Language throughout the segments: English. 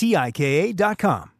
T I K A.com.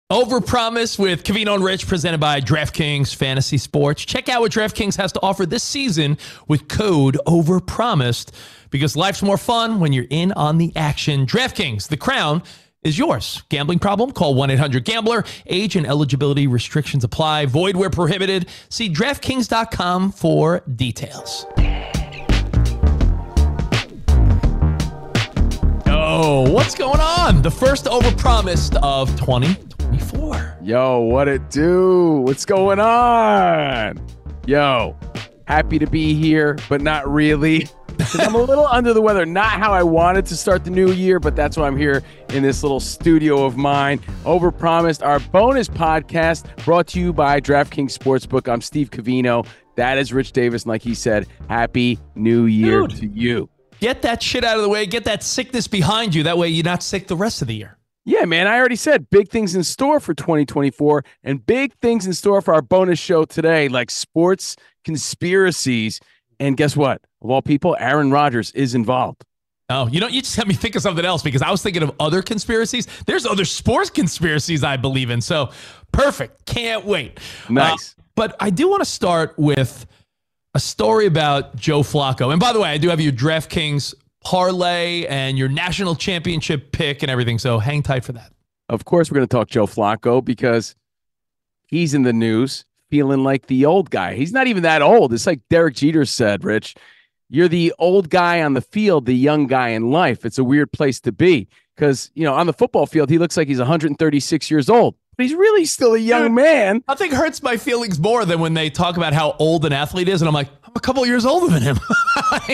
Overpromise with Covino and Rich presented by DraftKings Fantasy Sports. Check out what DraftKings has to offer this season with code OVERPROMISED because life's more fun when you're in on the action. DraftKings, the crown is yours. Gambling problem? Call 1 800 Gambler. Age and eligibility restrictions apply. Void where prohibited. See DraftKings.com for details. Oh, what's going on? The first overpromised of 2024. Yo, what it do? What's going on? Yo, happy to be here, but not really. I'm a little under the weather. Not how I wanted to start the new year, but that's why I'm here in this little studio of mine. Overpromised, our bonus podcast brought to you by DraftKings Sportsbook. I'm Steve Covino. That is Rich Davis. And like he said, Happy New Year Dude. to you. Get that shit out of the way. Get that sickness behind you. That way you're not sick the rest of the year. Yeah, man, I already said big things in store for 2024 and big things in store for our bonus show today, like sports conspiracies. And guess what? Of all people, Aaron Rodgers is involved. Oh, you know, you just had me think of something else because I was thinking of other conspiracies. There's other sports conspiracies I believe in. So perfect. Can't wait. Nice. Uh, but I do want to start with a story about Joe Flacco. And by the way, I do have your DraftKings parlay and your national championship pick and everything. So hang tight for that. Of course, we're going to talk Joe Flacco because he's in the news feeling like the old guy. He's not even that old. It's like Derek Jeter said, Rich. You're the old guy on the field, the young guy in life. It's a weird place to be because, you know, on the football field, he looks like he's 136 years old, but he's really still a young Dude. man. I think hurts my feelings more than when they talk about how old an athlete is. And I'm like, I'm a couple years older than him.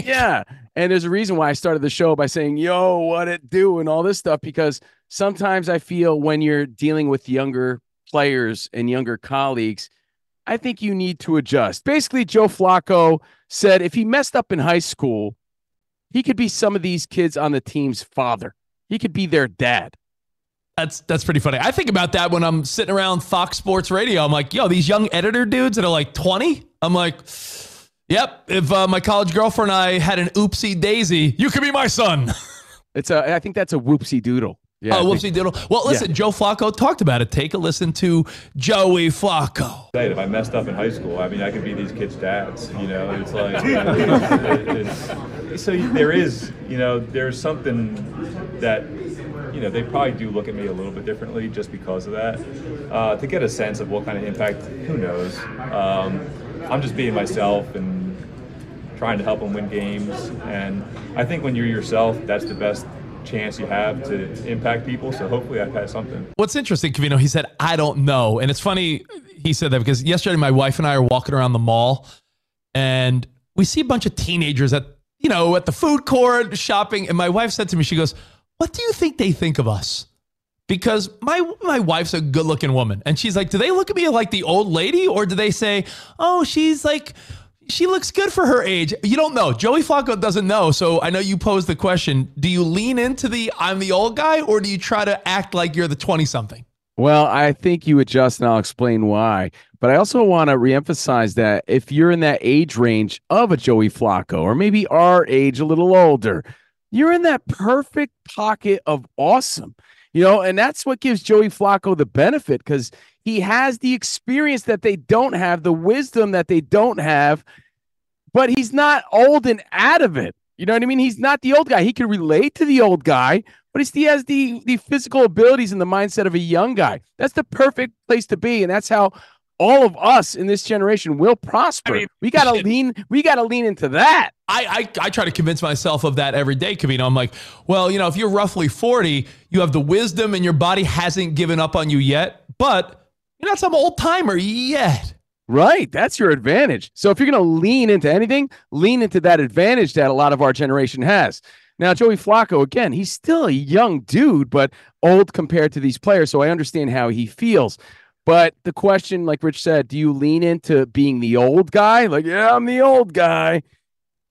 Yeah. And there's a reason why I started the show by saying, yo, what it do and all this stuff, because sometimes I feel when you're dealing with younger players and younger colleagues, I think you need to adjust. Basically, Joe Flacco said if he messed up in high school, he could be some of these kids on the team's father. He could be their dad. That's that's pretty funny. I think about that when I'm sitting around Fox Sports Radio. I'm like, yo, these young editor dudes that are like 20. I'm like, yep. If uh, my college girlfriend and I had an oopsie daisy, you could be my son. It's a I think that's a whoopsie doodle. Yeah. I oh, whoopsie doodle. Well, listen, Joe Flacco talked about it. Take a listen to Joey Flacco. If I messed up in high school, I mean, I could be these kids' dads. You know, it's like it's, it's, so there is, you know, there's something that, you know, they probably do look at me a little bit differently just because of that. Uh, to get a sense of what kind of impact, who knows? Um, I'm just being myself and trying to help them win games. And I think when you're yourself, that's the best chance you have to impact people. So hopefully I've had something. What's interesting, Covino, he said, I don't know. And it's funny he said that because yesterday my wife and I are walking around the mall and we see a bunch of teenagers at, you know, at the food court shopping. And my wife said to me, she goes, What do you think they think of us? Because my my wife's a good looking woman. And she's like, Do they look at me like the old lady? Or do they say, Oh, she's like she looks good for her age. You don't know. Joey Flacco doesn't know. So I know you posed the question do you lean into the I'm the old guy or do you try to act like you're the 20 something? Well, I think you adjust, and I'll explain why. But I also want to reemphasize that if you're in that age range of a Joey Flacco, or maybe our age, a little older, you're in that perfect pocket of awesome. You know, and that's what gives Joey Flacco the benefit because he has the experience that they don't have, the wisdom that they don't have, but he's not old and out of it. You know what I mean? He's not the old guy. He can relate to the old guy, but he still has the the physical abilities and the mindset of a young guy. That's the perfect place to be, and that's how all of us in this generation will prosper. I mean, we gotta lean. We gotta lean into that. I, I I try to convince myself of that every day, Covino. I'm like, well, you know, if you're roughly 40, you have the wisdom, and your body hasn't given up on you yet, but you're not some old timer yet. Right. That's your advantage. So if you're going to lean into anything, lean into that advantage that a lot of our generation has. Now, Joey Flacco, again, he's still a young dude, but old compared to these players. So I understand how he feels. But the question, like Rich said, do you lean into being the old guy? Like, yeah, I'm the old guy.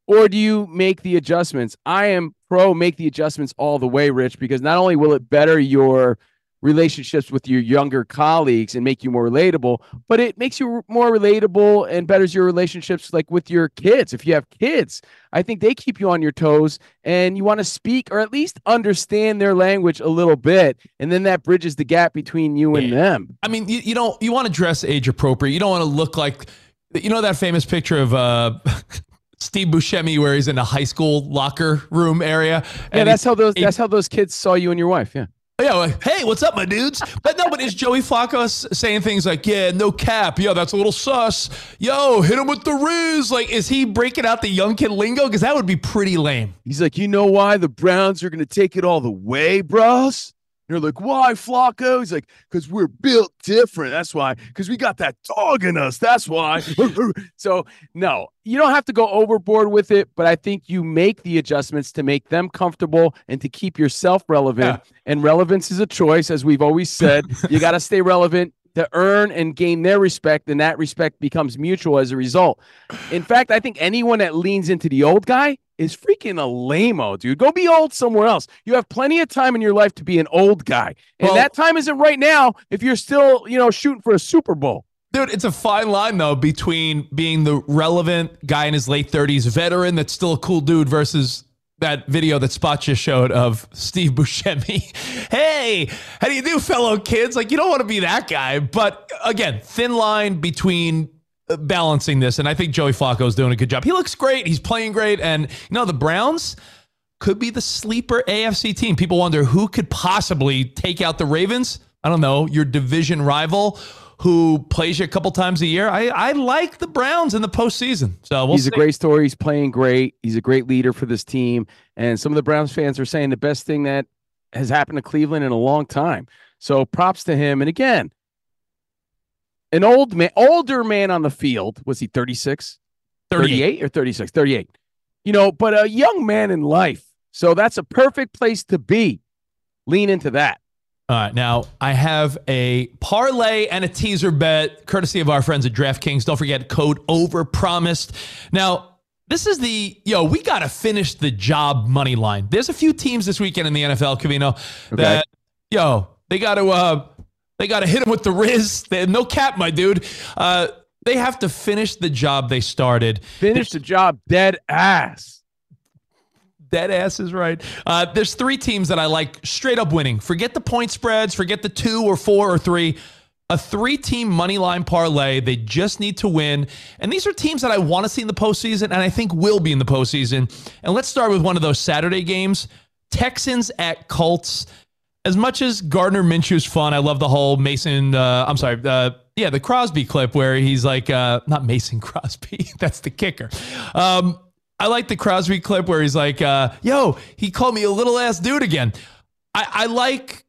Or do you make the adjustments? I am pro make the adjustments all the way, Rich, because not only will it better your relationships with your younger colleagues and make you more relatable, but it makes you more relatable and betters your relationships like with your kids. If you have kids, I think they keep you on your toes and you want to speak or at least understand their language a little bit. And then that bridges the gap between you and them. I mean, you, you don't, you want to dress age appropriate. You don't want to look like, you know, that famous picture of, uh, Steve Buscemi, where he's in a high school locker room area. Yeah, that's how those. That's how those kids saw you and your wife. Yeah. Yeah, like, hey, what's up, my dudes? But no, but is Joey Flacco saying things like, yeah, no cap, yeah, that's a little sus. Yo, hit him with the riz. Like, is he breaking out the young kid lingo? Because that would be pretty lame. He's like, you know why the Browns are going to take it all the way, bros? You're like, why, Flacco? He's like, because we're built different. That's why. Because we got that dog in us. That's why. so, no, you don't have to go overboard with it, but I think you make the adjustments to make them comfortable and to keep yourself relevant. Yeah. And relevance is a choice, as we've always said. you got to stay relevant to earn and gain their respect, and that respect becomes mutual as a result. In fact, I think anyone that leans into the old guy is freaking a lame dude. Go be old somewhere else. You have plenty of time in your life to be an old guy. And well, that time isn't right now if you're still, you know, shooting for a Super Bowl. Dude, it's a fine line though between being the relevant guy in his late 30s, veteran that's still a cool dude versus that video that Spot just showed of Steve Buscemi. hey, how do you do, fellow kids? Like, you don't want to be that guy. But again, thin line between balancing this. And I think Joey Flacco is doing a good job. He looks great. He's playing great. And, you know, the Browns could be the sleeper AFC team. People wonder who could possibly take out the Ravens. I don't know, your division rival who plays you a couple times a year. I, I like the Browns in the postseason. So we'll he's see. a great story. He's playing great. He's a great leader for this team. And some of the Browns fans are saying the best thing that has happened to Cleveland in a long time. So props to him. And again, an old man, older man on the field. Was he 36? 38 or 36? 38. You know, but a young man in life. So that's a perfect place to be. Lean into that. All right, now I have a parlay and a teaser bet, courtesy of our friends at DraftKings. Don't forget code overpromised. Now, this is the yo. We got to finish the job money line. There's a few teams this weekend in the NFL, Covino, okay. that yo they got to uh they got to hit them with the Riz. They, no cap, my dude. Uh, they have to finish the job they started. Finish the job dead ass. Dead ass is right. Uh, there's three teams that I like straight up winning. Forget the point spreads, forget the two or four or three. A three team money line parlay. They just need to win. And these are teams that I want to see in the postseason and I think will be in the postseason. And let's start with one of those Saturday games Texans at Colts. As much as Gardner Minshew's fun, I love the whole Mason, uh, I'm sorry, uh, yeah, the Crosby clip where he's like, uh, not Mason Crosby, that's the kicker. Um, I like the Crosby clip where he's like, uh, "Yo, he called me a little ass dude again." I, I like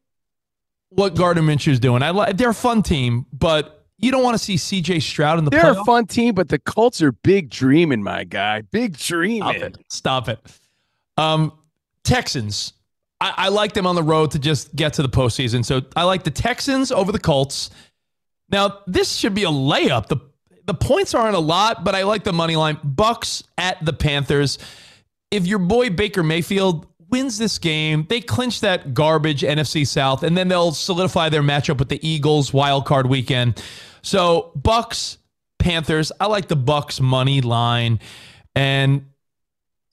what Gardner Minshew's doing. I like they're a fun team, but you don't want to see C.J. Stroud in the. They're playoff. a fun team, but the Colts are big dreaming, my guy. Big dreaming. Stop it. Stop it. Um, Texans. I, I like them on the road to just get to the postseason. So I like the Texans over the Colts. Now this should be a layup. The the points aren't a lot, but I like the money line. Bucks at the Panthers. If your boy Baker Mayfield wins this game, they clinch that garbage NFC South, and then they'll solidify their matchup with the Eagles wild card weekend. So Bucks, Panthers. I like the Bucks money line, and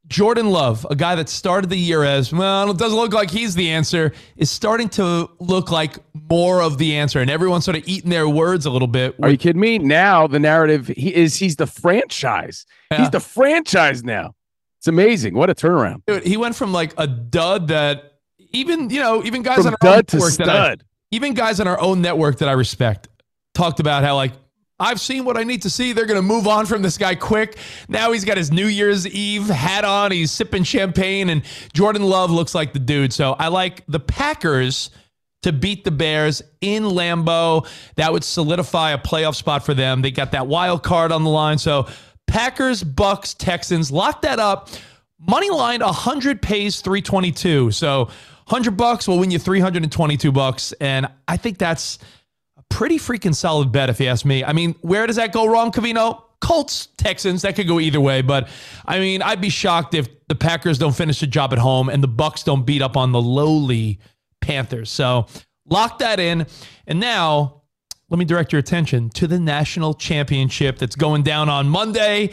Jordan Love, a guy that started the year as, well, it doesn't look like he's the answer, is starting to look like more of the answer. And everyone's sort of eating their words a little bit. Are you kidding me? Now the narrative he is he's the franchise. Yeah. He's the franchise now. It's amazing. What a turnaround. Dude, he went from like a dud that even, you know, even guys from on our dud own to network that I, even guys on our own network that I respect talked about how like I've seen what I need to see. They're going to move on from this guy quick. Now he's got his New Year's Eve hat on. He's sipping champagne, and Jordan Love looks like the dude. So I like the Packers to beat the Bears in Lambeau. That would solidify a playoff spot for them. They got that wild card on the line. So Packers, Bucks, Texans, lock that up. Money line 100 pays 322. So 100 bucks will win you 322 bucks. And I think that's pretty freaking solid bet, if you ask me. I mean, where does that go wrong, Covino? Colts, Texans, that could go either way. But I mean, I'd be shocked if the Packers don't finish the job at home and the Bucks don't beat up on the lowly Panthers. So lock that in. And now let me direct your attention to the national championship that's going down on Monday.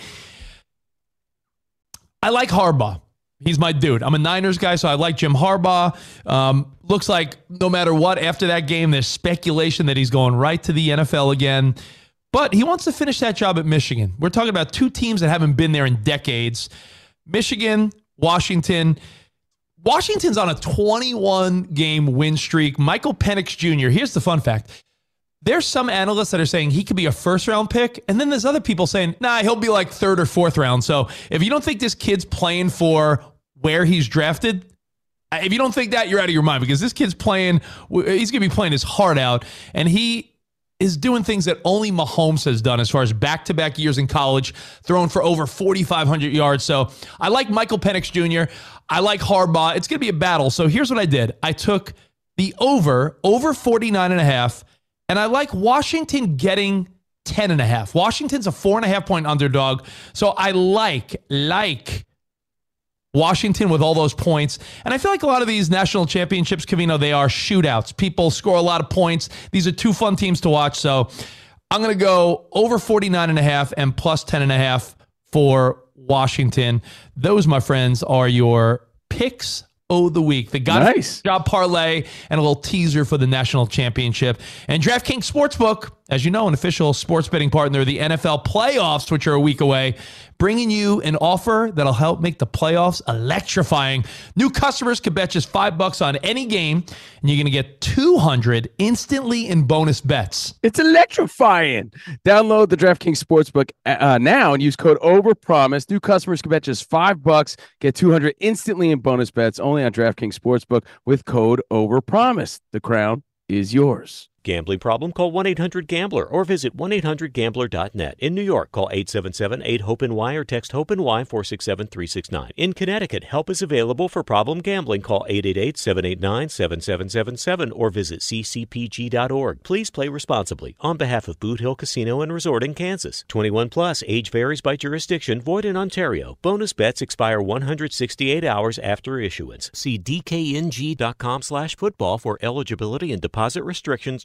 I like Harbaugh. He's my dude. I'm a Niners guy, so I like Jim Harbaugh. Um, looks like no matter what, after that game, there's speculation that he's going right to the NFL again. But he wants to finish that job at Michigan. We're talking about two teams that haven't been there in decades Michigan, Washington. Washington's on a 21 game win streak. Michael Penix Jr., here's the fun fact. There's some analysts that are saying he could be a first round pick. And then there's other people saying, nah, he'll be like third or fourth round. So if you don't think this kid's playing for where he's drafted, if you don't think that, you're out of your mind because this kid's playing, he's going to be playing his heart out. And he is doing things that only Mahomes has done as far as back to back years in college, throwing for over 4,500 yards. So I like Michael Penix Jr., I like Harbaugh. It's going to be a battle. So here's what I did I took the over, over 49 and a half, and I like Washington getting 10 and a half. Washington's a four and a half point underdog. So I like, like, Washington with all those points. And I feel like a lot of these national championships, Covino, they are shootouts. People score a lot of points. These are two fun teams to watch. So I'm going to go over 49 and a half and plus 10 and a half for Washington. Those, my friends, are your picks of the week. The got nice. job parlay and a little teaser for the national championship. And DraftKings Sportsbook, as you know, an official sports betting partner of the NFL playoffs, which are a week away, bringing you an offer that'll help make the playoffs electrifying. New customers can bet just five bucks on any game, and you're going to get 200 instantly in bonus bets. It's electrifying. Download the DraftKings Sportsbook uh, now and use code OVERPROMISE. New customers can bet just five bucks, get 200 instantly in bonus bets only on DraftKings Sportsbook with code OVERPROMISE. The crown is yours. Gambling problem? Call 1 800 Gambler or visit 1 800 Gambler.net. In New York, call 877 8 HOPE NY or text HOPE NY 467 369. In Connecticut, help is available for problem gambling. Call 888 789 7777 or visit ccpg.org. Please play responsibly. On behalf of Boot Hill Casino and Resort in Kansas. 21 plus, age varies by jurisdiction, void in Ontario. Bonus bets expire 168 hours after issuance. See dkng.com slash football for eligibility and deposit restrictions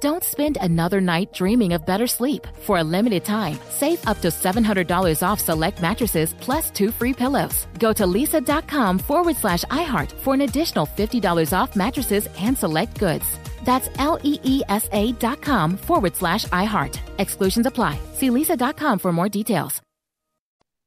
Don't spend another night dreaming of better sleep. For a limited time, save up to $700 off select mattresses plus two free pillows. Go to leesa.com forward slash iHeart for an additional $50 off mattresses and select goods. That's L E E S A dot com forward slash iHeart. Exclusions apply. See leesa.com for more details.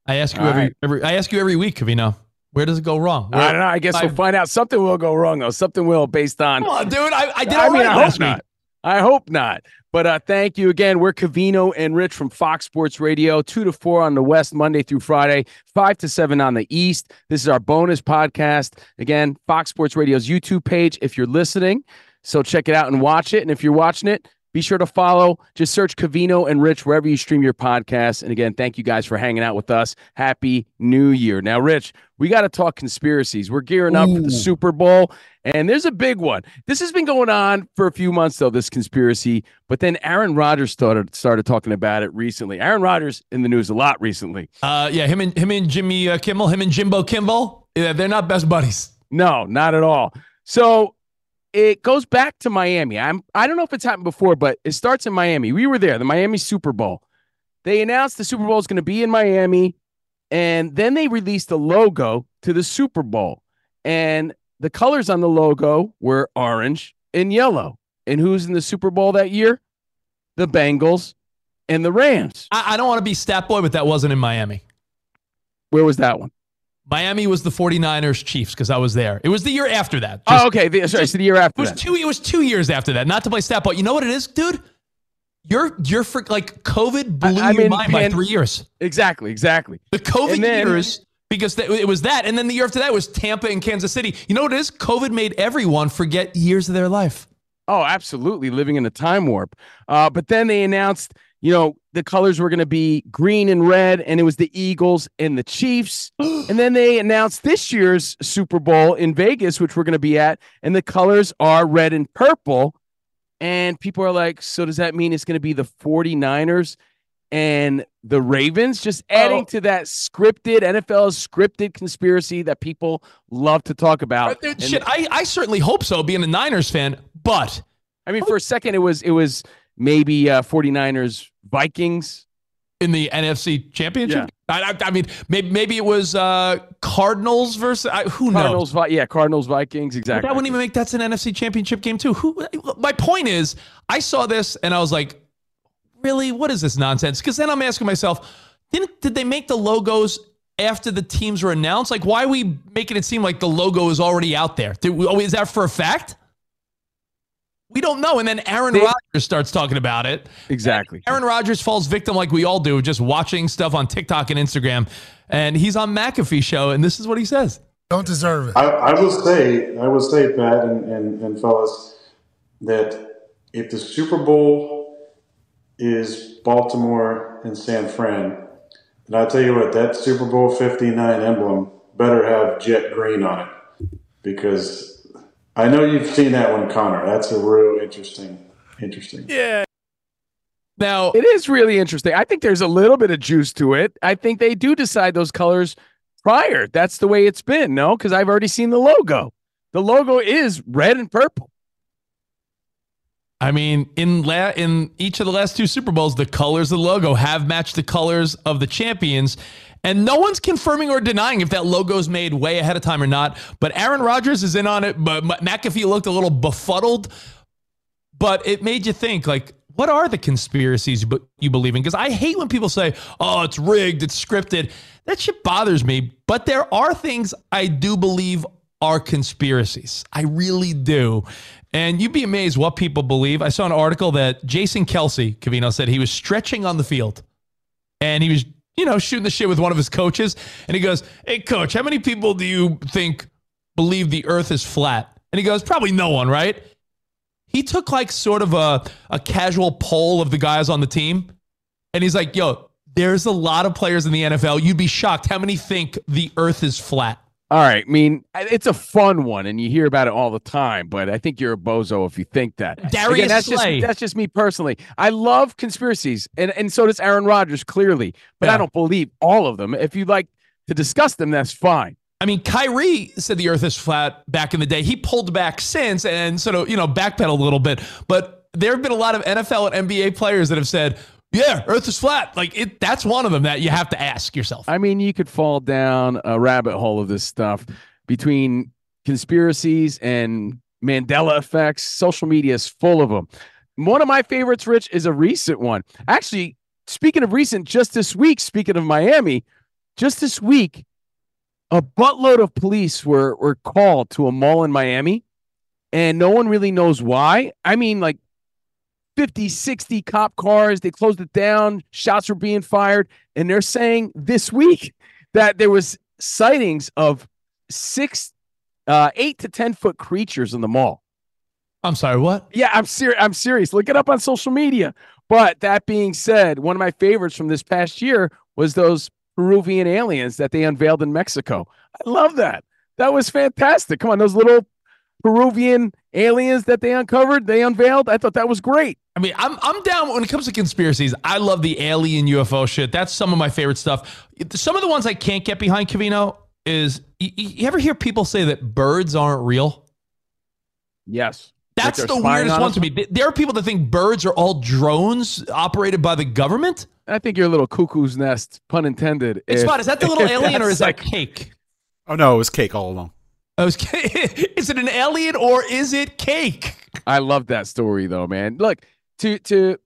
I ask you every, right. every I ask you every week, Covino. Where does it go wrong? Where- I don't know. I guess we'll find out. Something will go wrong, though. Something will, based on. Come on, dude. I, I did I all mean, right I last hope week. not. I hope not. But uh, thank you again. We're Covino and Rich from Fox Sports Radio, two to four on the West, Monday through Friday, five to seven on the East. This is our bonus podcast. Again, Fox Sports Radio's YouTube page if you're listening. So check it out and watch it. And if you're watching it, be sure to follow. Just search Covino and Rich wherever you stream your podcasts. And again, thank you guys for hanging out with us. Happy New Year. Now, Rich, we got to talk conspiracies. We're gearing up for the Super Bowl, and there's a big one. This has been going on for a few months, though, this conspiracy. But then Aaron Rodgers started started talking about it recently. Aaron Rodgers in the news a lot recently. Uh, yeah, him and him and Jimmy uh, Kimmel, him and Jimbo Kimmel, yeah, they're not best buddies. No, not at all. So it goes back to Miami. I'm I don't know if it's happened before, but it starts in Miami. We were there, the Miami Super Bowl. They announced the Super Bowl is going to be in Miami, and then they released a logo to the Super Bowl. And the colors on the logo were orange and yellow. And who's in the Super Bowl that year? The Bengals and the Rams. I, I don't want to be stat boy, but that wasn't in Miami. Where was that one? Miami was the 49ers Chiefs because I was there. It was the year after that. oh, okay. The, sorry, so the year after It was that. two. It was two years after that. Not to play stat boy. You know what it is, dude? You're you're for, like COVID blew I'm your in mind by three years. Exactly, exactly. The COVID then- years because th- it was that, and then the year after that was Tampa and Kansas City. You know what it is? COVID made everyone forget years of their life. Oh, absolutely. Living in a time warp. Uh, but then they announced, you know, the colors were going to be green and red, and it was the Eagles and the Chiefs. and then they announced this year's Super Bowl in Vegas, which we're going to be at, and the colors are red and purple. And people are like, so does that mean it's going to be the 49ers and the Ravens? Just adding Oh. to that scripted, NFL scripted conspiracy that people love to talk about. Dude, And- shit, I, I certainly hope so, being a Niners fan. But I mean, for a second, it was it was maybe uh, 49ers Vikings. in the NFC Championship, I, I, I mean, maybe maybe it was uh, Cardinals versus I, who knows. Cardinals, Vi- yeah, Cardinals, Vikings, But exactly. That wouldn't even make that's an NFC Championship game too. Who? My point is, I saw this and I was like, really, what is this nonsense? Because then I'm asking myself, didn't did they make the logos after the teams were announced? Like, why are we making it seem like the logo is already out there? Did we, oh, is that for a fact? We don't know. And then Aaron They- Rodgers starts talking about it. Exactly. Aaron Rodgers falls victim like we all do, just watching stuff on TikTok and Instagram. And he's on McAfee show, and this is what he says. Don't deserve it. I, I will say, I will say, Pat and, and, and fellas, that if the Super Bowl is Baltimore and San Fran, and I tell you what, that Super Bowl 59 emblem better have jet green on it. Because I know you've seen that one, Connor. That's a real interesting, interesting. Yeah. Now it is really interesting. I think there's a little bit of juice to it. I think they do decide those colors prior. That's the way it's been, no? Because I've already seen the logo. The logo is red and purple. I mean, in la- in each of the last two Super Bowls, the colors of the logo have matched the colors of the champions. And no one's confirming or denying if that logo's made way ahead of time or not. But Aaron Rodgers is in on it. But McAfee looked a little befuddled. But it made you think, like, what are the conspiracies you, believe in? Because I hate when people say, oh, it's rigged, it's scripted. That shit bothers me. But there are things I do believe are conspiracies. I really do. And you'd be amazed what people believe. I saw an article that Jason Kelce, Covino, said he was stretching on the field and he was, you know, shooting the shit with one of his coaches. And he goes, Hey, coach, how many people do you think believe the earth is flat? And he goes, Probably no one, right? He took like sort of a, a casual poll of the guys on the team. And he's like, Yo, there's a lot of players in the NFL. You'd be shocked how many think the earth is flat. All right. I mean, it's a fun one, and you hear about it all the time. But I think you're a bozo if you think that. Darius Again, that's Slay. just that's just me personally. I love conspiracies, and and so does Aaron Rodgers clearly. But I don't believe all of them. If you like to discuss them, that's fine. I mean, Kyrie said the earth is flat back in the day. He pulled back since and sort of, you know, backpedaled a little bit. But there have been a lot of NFL and NBA players that have said, yeah, earth is flat. Like it that's one of them that you have to ask yourself. I mean, you could fall down a rabbit hole of this stuff between conspiracies and Mandela effects. Social media is full of them. One of my favorites, Rich, is a recent one. Actually, speaking of recent, just this week, speaking of Miami, just this week, a buttload of police were were called to a mall in Miami, and no one really knows why. I mean, like 50, 60 cop cars. They closed it down. Shots were being fired. And they're saying this week that there was sightings of six, uh, eight to 10 foot creatures in the mall. I'm sorry, what? Yeah, I'm serious. I'm serious. Look it up on social media. But that being said, one of my favorites from this past year was those Peruvian aliens that they unveiled in Mexico. I love that. That was fantastic. Come on, those little Peruvian aliens that they uncovered, they unveiled. I thought that was great. I mean, I'm I'm down when it comes to conspiracies. I love the alien UFO shit. That's some of my favorite stuff. Some of the ones I can't get behind, Covino, is you, you ever hear people say that birds aren't real? Yes. That's Like the weirdest on one us? to me. There are people that think birds are all drones operated by the government. I think you're a little cuckoo's nest, pun intended. Hey, if- Spot, is that the little alien or that's is that cake? Oh no, it was cake all along. I was, is it an alien or is it cake? I love that story though, man. Look, to to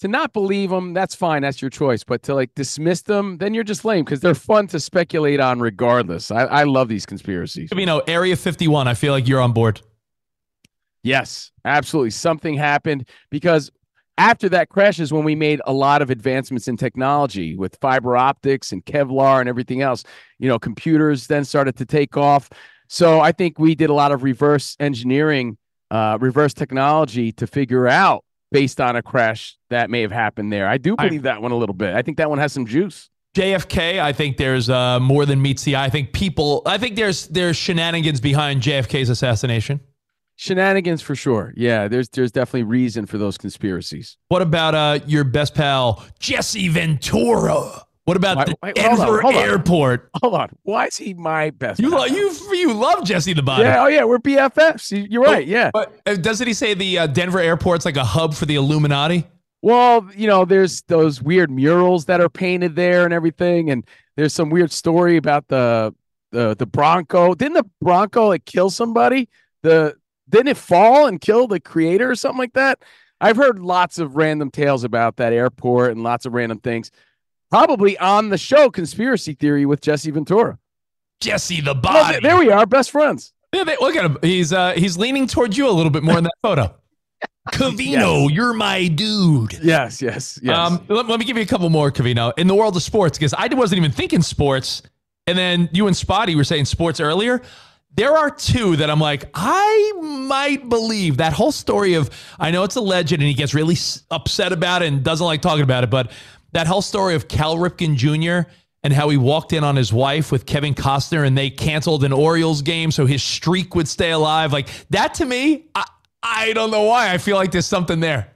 to not believe them, that's fine. That's your choice. But to like dismiss them, then you're just lame because they're fun to speculate on regardless. I, I love these conspiracies. Covino, Area 51. I feel like you're on board. Yes, absolutely. Something happened because after that crash is when we made a lot of advancements in technology with fiber optics and Kevlar and everything else. You know, computers then started to take off. So I think we did a lot of reverse engineering, uh, reverse technology to figure out based on a crash that may have happened there. I do believe that one a little bit. I think that one has some juice. JFK, I think there's uh, more than meets the eye. I think people, I think there's there's shenanigans behind JFK's assassination. Shenanigans for sure. Yeah, there's there's definitely reason for those conspiracies. What about uh, your best pal Jesse Ventura? What about Why- the wait, hold on, Denver hold on. Airport? Hold on. Why is he my best? You pal? lo- you you love Jesse the Body. Yeah, oh yeah, we're BFFs. You- You're right. Yeah. But uh, doesn't he say the uh, Denver airport's like a hub for the Illuminati? Well, you know, there's those weird murals that are painted there and everything, and there's some weird story about the the the Bronco. Didn't the Bronco like kill somebody? The didn't it fall and kill the creator or something like that? I've heard lots of random tales about that airport and lots of random things. Probably on the show Conspiracy Theory with Jesse Ventura. Jesse the Body. th- there we are, best friends. Yeah, they- look at him. He's uh, he's leaning towards you a little bit more in that photo. Covino, you're my dude. Yes, yes, yes. Um, let, let me give you a couple more, Covino. In the world of sports, because I wasn't even thinking sports, and then you and Spotty were saying sports earlier. There are two that I'm like, I might believe that whole story of, I know it's a legend and he gets really upset about it and doesn't like talking about it, but that whole story of Cal Ripken Jr. and how he walked in on his wife with Kevin Costner and they canceled an Orioles game so his streak would stay alive. Like that to me, I, I don't know why. I feel like there's something there.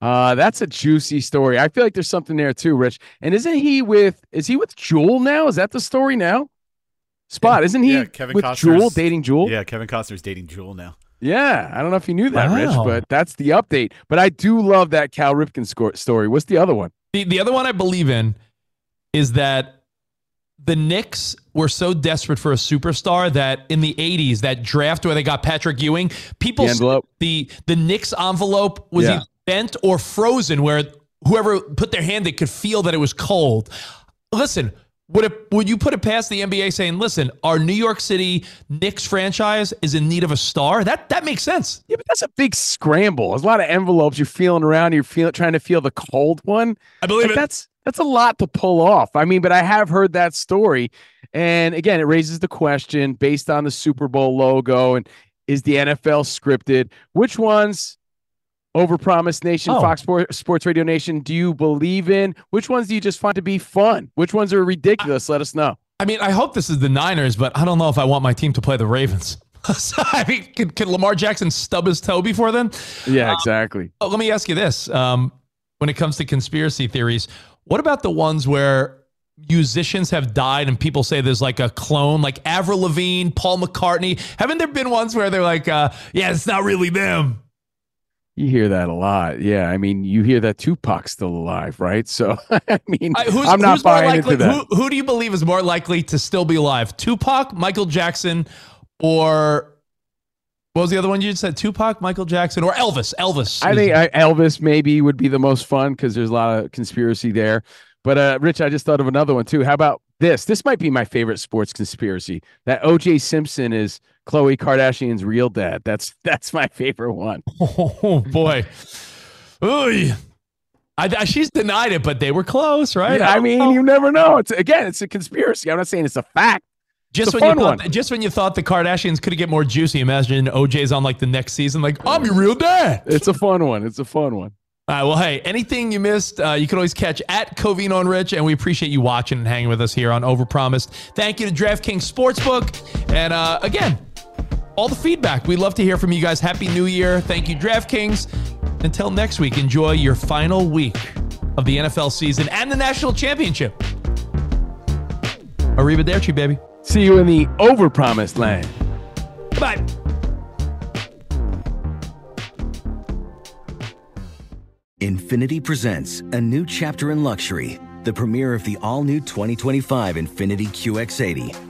Uh, that's a juicy story. I feel like there's something there too, Rich. And isn't he with? Is he with Jewel now? Is that the story now? Spot, isn't he yeah, Kevin with Costner's, Jewel dating Jewel? Yeah, Kevin Costner's dating Jewel now. Yeah, I don't know if you knew that, Rich, but that's the update. But I do love that Cal Ripken sco- story. What's the other one? The the other one I believe in is that the Knicks were so desperate for a superstar that in the 80s, that draft where they got Patrick Ewing, people The the the Knicks envelope was Yeah. either bent or frozen where whoever put their hand they could feel that it was cold. Listen, would it would you put it past the NBA saying, "Listen, our New York City Knicks franchise is in need of a star"? That that makes sense. Yeah, but that's a big scramble. There's a lot of envelopes you're feeling around. You're feeling trying to feel the cold one. I believe Like, it. That's that's a lot to pull off. I mean, but I have heard that story, and again, it raises the question based on the Super Bowl logo and is the NFL scripted? Which ones? Overpromise Nation, Oh. Fox Sport, Sports Radio Nation. Do you believe in? Which ones do you just find to be fun? Which ones are ridiculous? Let us know. I mean, I hope this is the Niners, but I don't know if I want my team to play the Ravens. So, I mean, can, can Lamar Jackson stub his toe before then? Yeah, exactly. Oh, let me ask you this: um, when it comes to conspiracy theories, what about the ones where musicians have died and people say there's like a clone, like Avril Lavigne, Paul McCartney? Haven't there been ones where they're like, uh, "Yeah, it's not really them"? You hear that a lot. Yeah, I mean, you hear that Tupac's still alive, right? So, I mean, I- who's, I'm not buying likely? into that. Who, who do you believe is more likely to still be alive? Tupac, Michael Jackson, or what was the other one you just said? Tupac, Michael Jackson, or Elvis? Elvis. I think I, Elvis maybe would be the most fun because there's a lot of conspiracy there. But uh, Rich, I just thought of another one too. How about this? This might be my favorite sports conspiracy. That O.J. Simpson is Khloe Kardashian's real dad. That's that's my favorite one. Oh boy. Oy. I, I, she's denied it, but they were close, right? Yeah, I mean, you never know. It's again, it's a conspiracy. I'm not saying it's a fact. just when you thought, one. just when you thought the Kardashians could get more juicy, imagine OJ's on like the next season, like I'm your real dad. It's a fun one. It's a fun one. All right. Well, hey, anything you missed, uh, you can always catch at Covino and Rich, and we appreciate you watching and hanging with us here on Overpromised. Thank you to DraftKings Sportsbook, and uh, again, all the feedback. We'd love to hear from you guys. Happy New Year! Thank you, DraftKings. Until next week, enjoy your final week of the NFL season and the national championship. Arrivederci, baby. See you in the overpromised land. Bye. Infiniti presents a new chapter in luxury, the premiere of the all new 2025 Infiniti QX80,